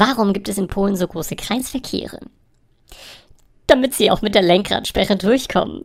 Warum gibt es in Polen so große Kreisverkehre? Damit sie auch mit der Lenkradsperre durchkommen.